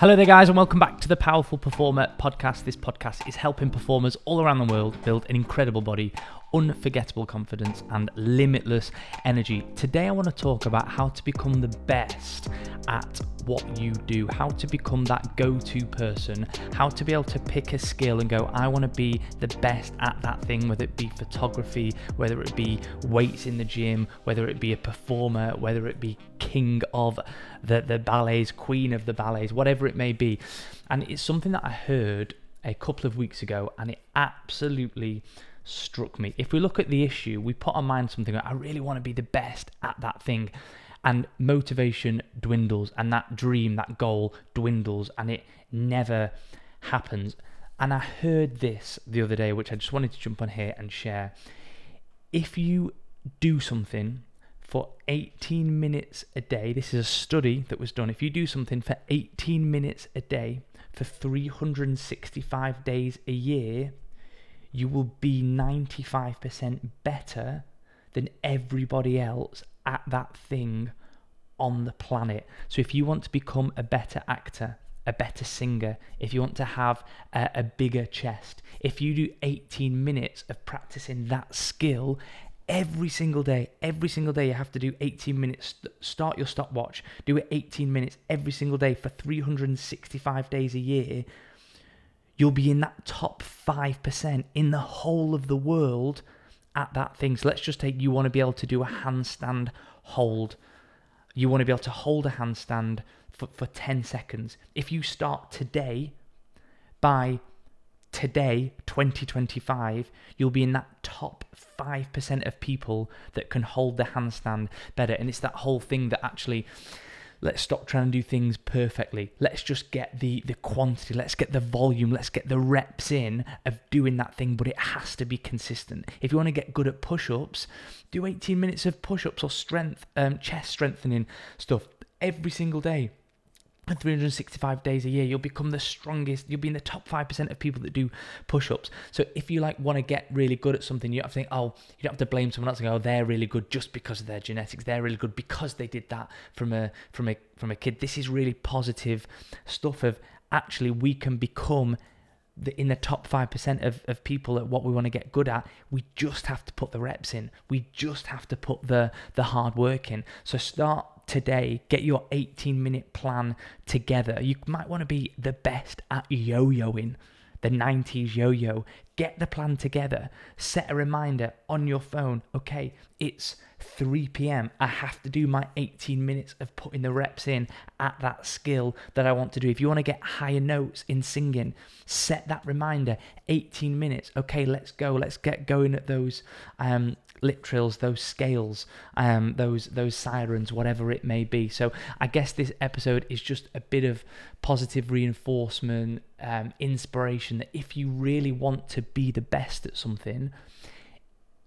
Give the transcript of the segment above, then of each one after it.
Hello there, guys, and welcome back to the Powerful Performer podcast. This podcast is helping performers all around the world build an incredible body, unforgettable confidence, and limitless energy. Today, I want to talk about how to become the best at what you do, how to become that go to person, how to be able to pick a skill and go, I want to be the best at that thing, whether it be photography, whether it be weights in the gym, whether it be a performer, whether it be king of the, the ballets, queen of the ballets, whatever it may be. And it's something that I heard a couple of weeks ago and it absolutely struck me. If we look at the issue, we put our mind something I really want to be the best at that thing and motivation dwindles and that dream that goal dwindles and it never happens. And i heard this the other day which i just wanted to jump on here and share. If you do something for 18 minutes a day this is a study that was done. If you do something for 18 minutes a day for 365 days a year you will be 95% better than everybody else at that thing on the planet. So if you want to become a better actor, a better singer, if you want to have a, a, bigger chest, if you do 18 minutes of practicing that skill every single day, every single day you have to do 18 minutes, start your stopwatch, do it 18 minutes every single day for 365 days a year, you'll be in that top 5% in the whole of the world at that thing. So let's just take you want to be able to do a handstand hold. You want to be able to hold a handstand for, for 10 seconds. If you start today, by today, 2025, you'll be in that top 5% of people that can hold the handstand better. And it's that whole thing that actually let's stop trying to do things perfectly. Let's just get the the quantity, let's get the volume, let's get the reps in of doing that thing, but it has to be consistent. If you want to get good at push-ups, do 18 minutes of push-ups or strength um, chest strengthening stuff every single day. 365 days a year, you'll become the strongest. You'll be in the top 5% of people that do push ups. So if you like want to get really good at something, you have to think, oh, you don't have to blame someone else and go, oh, they're really good just because of their genetics. They're really good because they did that from a from a from a kid. This is really positive stuff of actually we can become the, in the top 5% of, of people at what we want to get good at, we just have to put the reps in. We just have to put the, the hard work in. So start today. Get your 18 minute plan together. You might want to be the best at yo yoing, the 90s yo yo. Get the plan together. Set a reminder on your phone. Okay, it's 3 p.m. I have to do my 18 minutes of putting the reps in at that skill that I want to do. If you want to get higher notes in singing, set that reminder 18 minutes. Okay, let's go. Let's get going at those um, lip trills, those scales, um, those those sirens, whatever it may be. So I guess this episode is just a bit of positive reinforcement, um, inspiration that if you really want to be the best at something,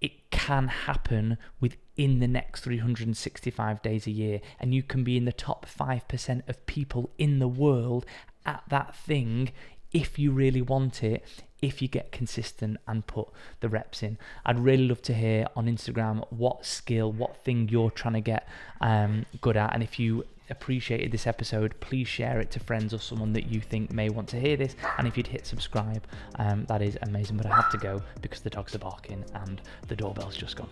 it can happen within the next 365 days a year, and you can be in the top 5% of people in the world at that thing if you really want it if you get consistent and put the reps in. I'd really love to hear on Instagram what skill, what thing you're trying to get um, good at. And if you appreciated this episode, please share it to friends or someone that you think may want to hear this. And if you'd hit subscribe, um, that is amazing. But I have to go because the dogs are barking and the doorbell's just gone.